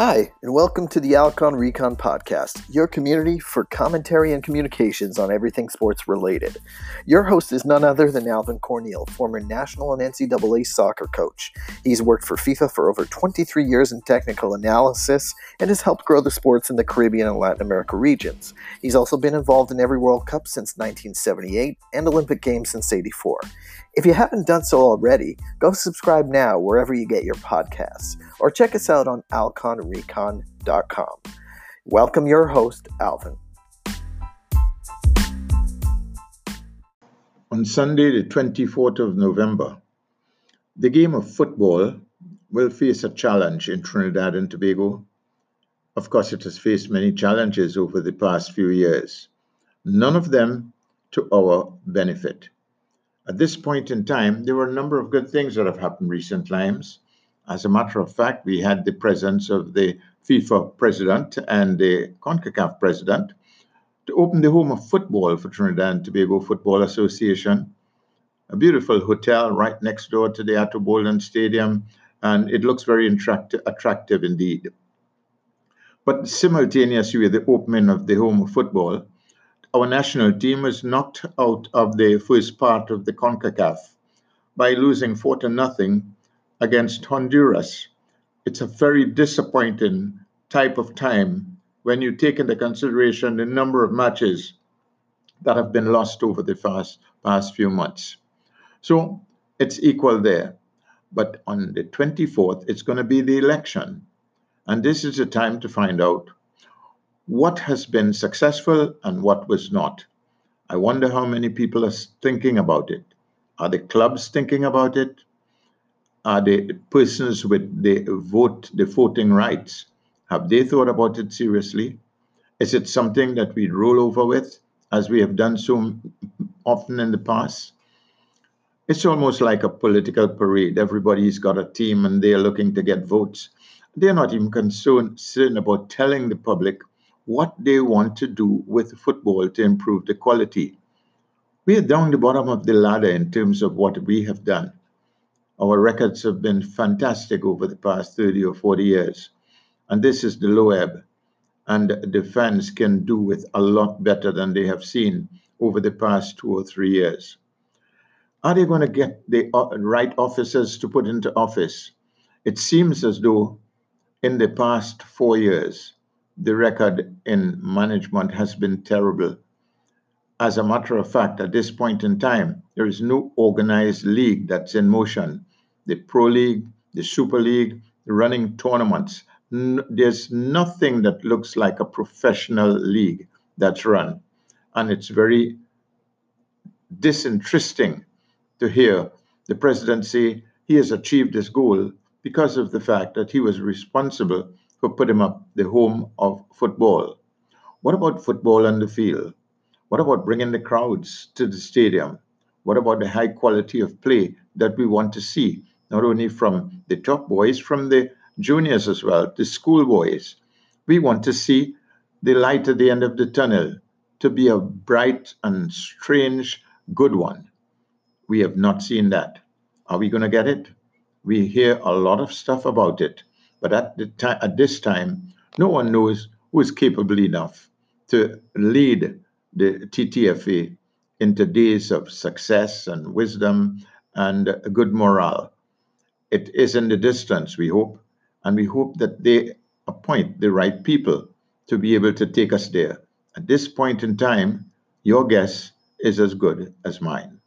Hi, and welcome to the Alcon Recon Podcast, your community for commentary and communications on everything sports related. Your host is none other than Alvin Corneal, former national and NCAA soccer coach. He's worked for FIFA for over 23 years in technical analysis and has helped grow the sports in the Caribbean and Latin America regions. He's also been involved in every World Cup since 1978 and Olympic Games since 84. If you haven't done so already, go subscribe now wherever you get your podcasts, or check us out on alconrecon.com. Welcome your host, Alvin. On Sunday, the 24th of November, the game of football will face a challenge in Trinidad and Tobago. Of course, it has faced many challenges over the past few years, none of them to our benefit. At this point in time, there were a number of good things that have happened recent times. As a matter of fact, we had the presence of the FIFA president and the CONCACAF president to open the home of football for Trinidad and Tobago Football Association. A beautiful hotel right next door to the Boldon Stadium, and it looks very attractive, attractive indeed. But simultaneously with the opening of the home of football, our national team was knocked out of the first part of the CONCACAF by losing 4 to nothing against Honduras. It's a very disappointing type of time when you take into consideration the number of matches that have been lost over the past, past few months. So it's equal there. But on the 24th, it's going to be the election. And this is the time to find out what has been successful and what was not. I wonder how many people are thinking about it. Are the clubs thinking about it? Are the persons with the vote, the voting rights, have they thought about it seriously? Is it something that we roll over with, as we have done so often in the past? It's almost like a political parade. Everybody's got a team and they're looking to get votes. They're not even concerned about telling the public what they want to do with football to improve the quality. We are down the bottom of the ladder in terms of what we have done. Our records have been fantastic over the past 30 or 40 years, and this is the low ebb. And the fans can do with a lot better than they have seen over the past two or three years. Are they going to get the uh, right officers to put into office? It seems as though in the past four years, the record in management has been terrible. As a matter of fact, at this point in time, there is no organized league that's in motion. The Pro League, the Super League, running tournaments. there's nothing that looks like a professional league that's run. And it's very disinteresting to hear the president say he has achieved his goal because of the fact that he was responsible for putting up the home of football. What about football on the field? What about bringing the crowds to the stadium? What about the high quality of play that we want to see, not only from the top boys, from the juniors as well, the school boys? We want to see the light at the end of the tunnel to be a bright and strange good one. We have not seen that. Are we going to get it? We hear a lot of stuff about it. But at, the ti- at this time, no one knows who is capable enough to lead the TTFA into days of success and wisdom and good morale. It is in the distance, we hope, and we hope that they appoint the right people to be able to take us there. At this point in time, your guess is as good as mine.